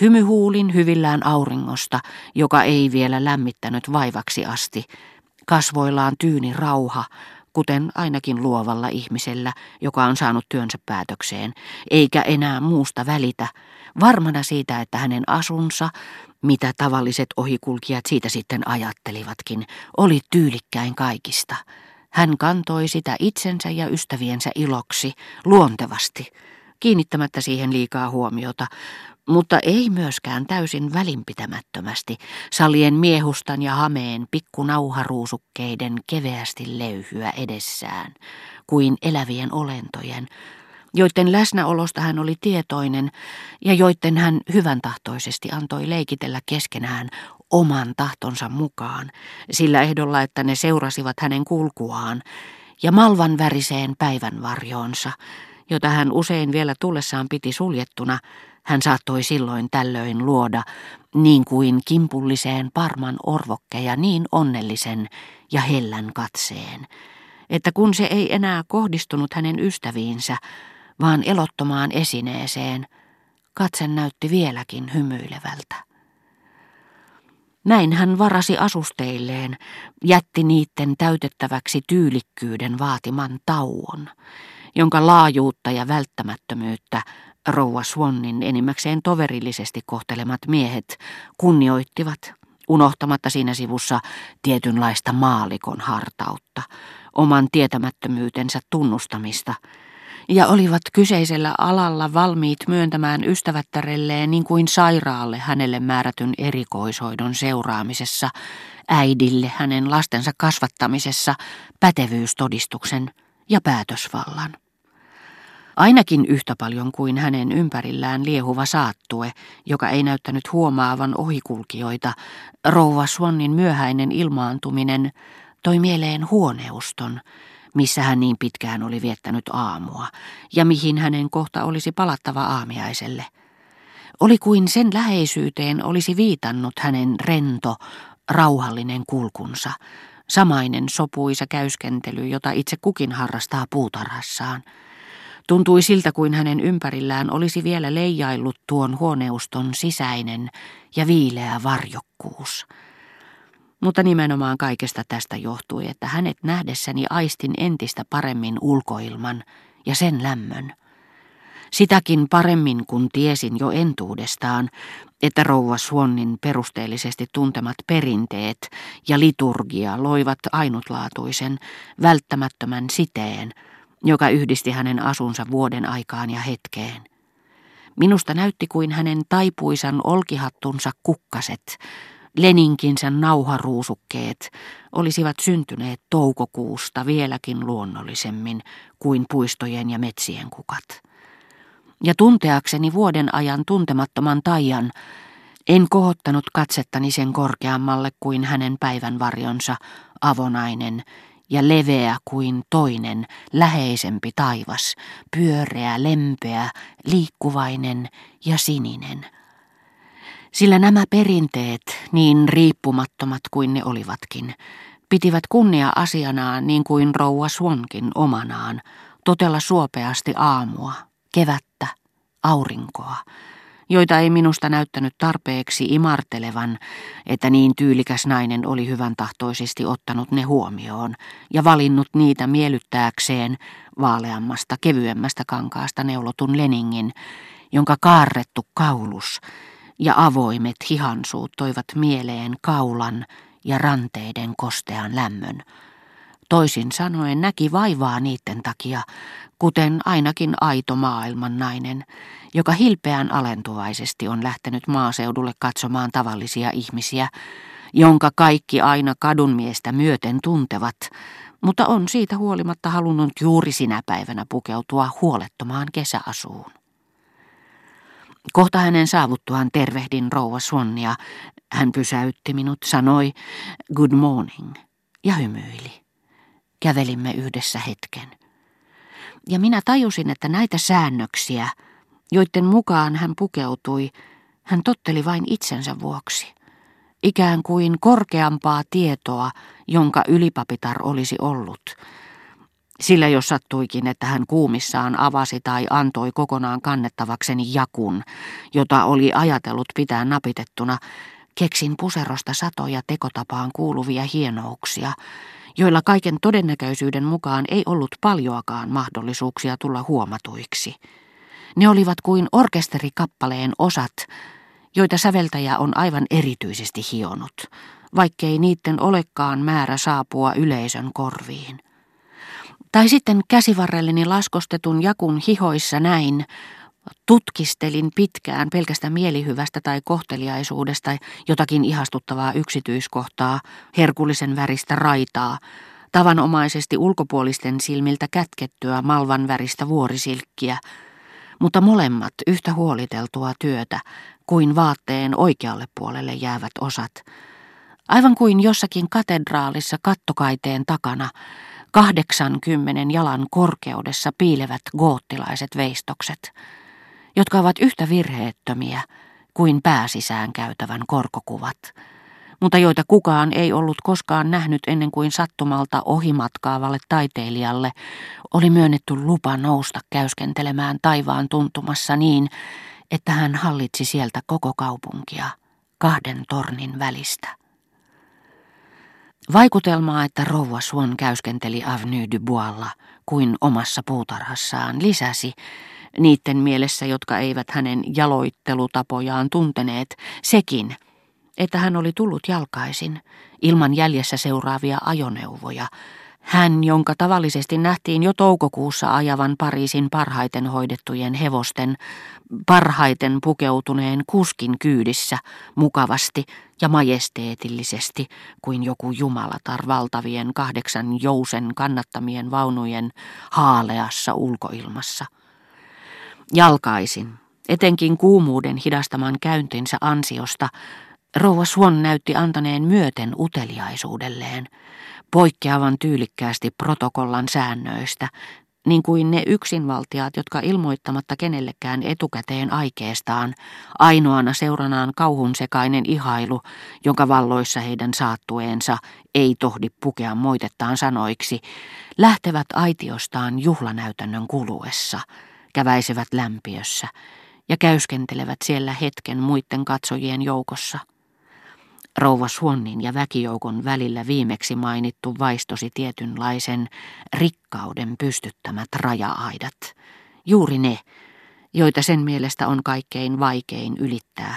Hymyhuulin hyvillään auringosta, joka ei vielä lämmittänyt vaivaksi asti. Kasvoillaan tyyni rauha, kuten ainakin luovalla ihmisellä, joka on saanut työnsä päätökseen, eikä enää muusta välitä, varmana siitä, että hänen asunsa, mitä tavalliset ohikulkijat siitä sitten ajattelivatkin, oli tyylikkäin kaikista. Hän kantoi sitä itsensä ja ystäviensä iloksi, luontevasti, kiinnittämättä siihen liikaa huomiota, mutta ei myöskään täysin välinpitämättömästi, salien miehustan ja hameen pikkunauharuusukkeiden keveästi löyhyä edessään, kuin elävien olentojen, joiden läsnäolosta hän oli tietoinen ja joiden hän hyvän tahtoisesti antoi leikitellä keskenään oman tahtonsa mukaan, sillä ehdolla, että ne seurasivat hänen kulkuaan ja malvan väriseen päivänvarjoonsa, jota hän usein vielä tullessaan piti suljettuna, hän saattoi silloin tällöin luoda niin kuin kimpulliseen parman orvokkeja niin onnellisen ja hellän katseen, että kun se ei enää kohdistunut hänen ystäviinsä, vaan elottomaan esineeseen, katse näytti vieläkin hymyilevältä. Näin hän varasi asusteilleen, jätti niitten täytettäväksi tyylikkyyden vaatiman tauon, jonka laajuutta ja välttämättömyyttä rouva Swannin enimmäkseen toverillisesti kohtelemat miehet kunnioittivat, unohtamatta siinä sivussa tietynlaista maalikon hartautta, oman tietämättömyytensä tunnustamista, ja olivat kyseisellä alalla valmiit myöntämään ystävättärelleen niin kuin sairaalle hänelle määrätyn erikoishoidon seuraamisessa, äidille hänen lastensa kasvattamisessa, pätevyystodistuksen ja päätösvallan ainakin yhtä paljon kuin hänen ympärillään liehuva saattue, joka ei näyttänyt huomaavan ohikulkijoita, rouva Swannin myöhäinen ilmaantuminen toi mieleen huoneuston, missä hän niin pitkään oli viettänyt aamua, ja mihin hänen kohta olisi palattava aamiaiselle. Oli kuin sen läheisyyteen olisi viitannut hänen rento, rauhallinen kulkunsa, samainen sopuisa käyskentely, jota itse kukin harrastaa puutarhassaan. Tuntui siltä kuin hänen ympärillään olisi vielä leijaillut tuon huoneuston sisäinen ja viileä varjokkuus. Mutta nimenomaan kaikesta tästä johtui, että hänet nähdessäni aistin entistä paremmin ulkoilman ja sen lämmön. Sitäkin paremmin kun tiesin jo entuudestaan, että rouva Suonnin perusteellisesti tuntemat perinteet ja liturgia loivat ainutlaatuisen, välttämättömän siteen – joka yhdisti hänen asunsa vuoden aikaan ja hetkeen. Minusta näytti kuin hänen taipuisan olkihattunsa kukkaset, leninkinsä nauharuusukkeet, olisivat syntyneet toukokuusta vieläkin luonnollisemmin kuin puistojen ja metsien kukat. Ja tunteakseni vuoden ajan tuntemattoman taian, en kohottanut katsettani sen korkeammalle kuin hänen päivänvarjonsa, avonainen, ja leveä kuin toinen, läheisempi taivas, pyöreä, lempeä, liikkuvainen ja sininen. Sillä nämä perinteet, niin riippumattomat kuin ne olivatkin, pitivät kunnia asianaan niin kuin rouva Swankin omanaan, totella suopeasti aamua, kevättä, aurinkoa, joita ei minusta näyttänyt tarpeeksi imartelevan, että niin tyylikäs nainen oli hyvän tahtoisesti ottanut ne huomioon ja valinnut niitä miellyttääkseen vaaleammasta, kevyemmästä kankaasta neulotun leningin, jonka kaarrettu kaulus ja avoimet hihansuut toivat mieleen kaulan ja ranteiden kostean lämmön. Toisin sanoen näki vaivaa niiden takia, kuten ainakin aito maailman nainen, joka hilpeän alentuvaisesti on lähtenyt maaseudulle katsomaan tavallisia ihmisiä, jonka kaikki aina kadunmiestä myöten tuntevat, mutta on siitä huolimatta halunnut juuri sinä päivänä pukeutua huolettomaan kesäasuun. Kohta hänen saavuttuaan tervehdin rouva Swannia. Hän pysäytti minut, sanoi good morning ja hymyili. Kävelimme yhdessä hetken. Ja minä tajusin, että näitä säännöksiä, joiden mukaan hän pukeutui, hän totteli vain itsensä vuoksi. Ikään kuin korkeampaa tietoa, jonka ylipapitar olisi ollut. Sillä jos sattuikin, että hän kuumissaan avasi tai antoi kokonaan kannettavakseni jakun, jota oli ajatellut pitää napitettuna, keksin puserosta satoja tekotapaan kuuluvia hienouksia, joilla kaiken todennäköisyyden mukaan ei ollut paljoakaan mahdollisuuksia tulla huomatuiksi. Ne olivat kuin orkesterikappaleen osat, joita säveltäjä on aivan erityisesti hionut, vaikkei niiden olekaan määrä saapua yleisön korviin. Tai sitten käsivarrelleni laskostetun jakun hihoissa näin, tutkistelin pitkään pelkästä mielihyvästä tai kohteliaisuudesta jotakin ihastuttavaa yksityiskohtaa, herkullisen väristä raitaa, tavanomaisesti ulkopuolisten silmiltä kätkettyä malvan väristä vuorisilkkiä, mutta molemmat yhtä huoliteltua työtä kuin vaatteen oikealle puolelle jäävät osat. Aivan kuin jossakin katedraalissa kattokaiteen takana, kahdeksankymmenen jalan korkeudessa piilevät goottilaiset veistokset, jotka ovat yhtä virheettömiä kuin pääsisään käytävän korkokuvat, mutta joita kukaan ei ollut koskaan nähnyt ennen kuin sattumalta ohimatkaavalle taiteilijalle oli myönnetty lupa nousta käyskentelemään taivaan tuntumassa niin, että hän hallitsi sieltä koko kaupunkia kahden tornin välistä. Vaikutelmaa, että rouva Swan käyskenteli Avenue du Boislla kuin omassa puutarhassaan, lisäsi, niiden mielessä, jotka eivät hänen jaloittelutapojaan tunteneet, sekin, että hän oli tullut jalkaisin, ilman jäljessä seuraavia ajoneuvoja, hän, jonka tavallisesti nähtiin jo toukokuussa ajavan Pariisin parhaiten hoidettujen hevosten, parhaiten pukeutuneen kuskin kyydissä, mukavasti ja majesteetillisesti kuin joku jumalatar valtavien kahdeksan jousen kannattamien vaunujen haaleassa ulkoilmassa. Jalkaisin, etenkin kuumuuden hidastaman käyntinsä ansiosta, rouva Swan näytti antaneen myöten uteliaisuudelleen – poikkeavan tyylikkäästi protokollan säännöistä, niin kuin ne yksinvaltiaat, jotka ilmoittamatta kenellekään etukäteen aikeestaan, ainoana seuranaan kauhunsekainen ihailu, jonka valloissa heidän saattueensa ei tohdi pukea moitettaan sanoiksi, lähtevät aitiostaan juhlanäytännön kuluessa, käväisevät lämpiössä ja käyskentelevät siellä hetken muiden katsojien joukossa – Rouva Suonnin ja väkijoukon välillä viimeksi mainittu vaistosi tietynlaisen rikkauden pystyttämät raja-aidat. Juuri ne, joita sen mielestä on kaikkein vaikein ylittää.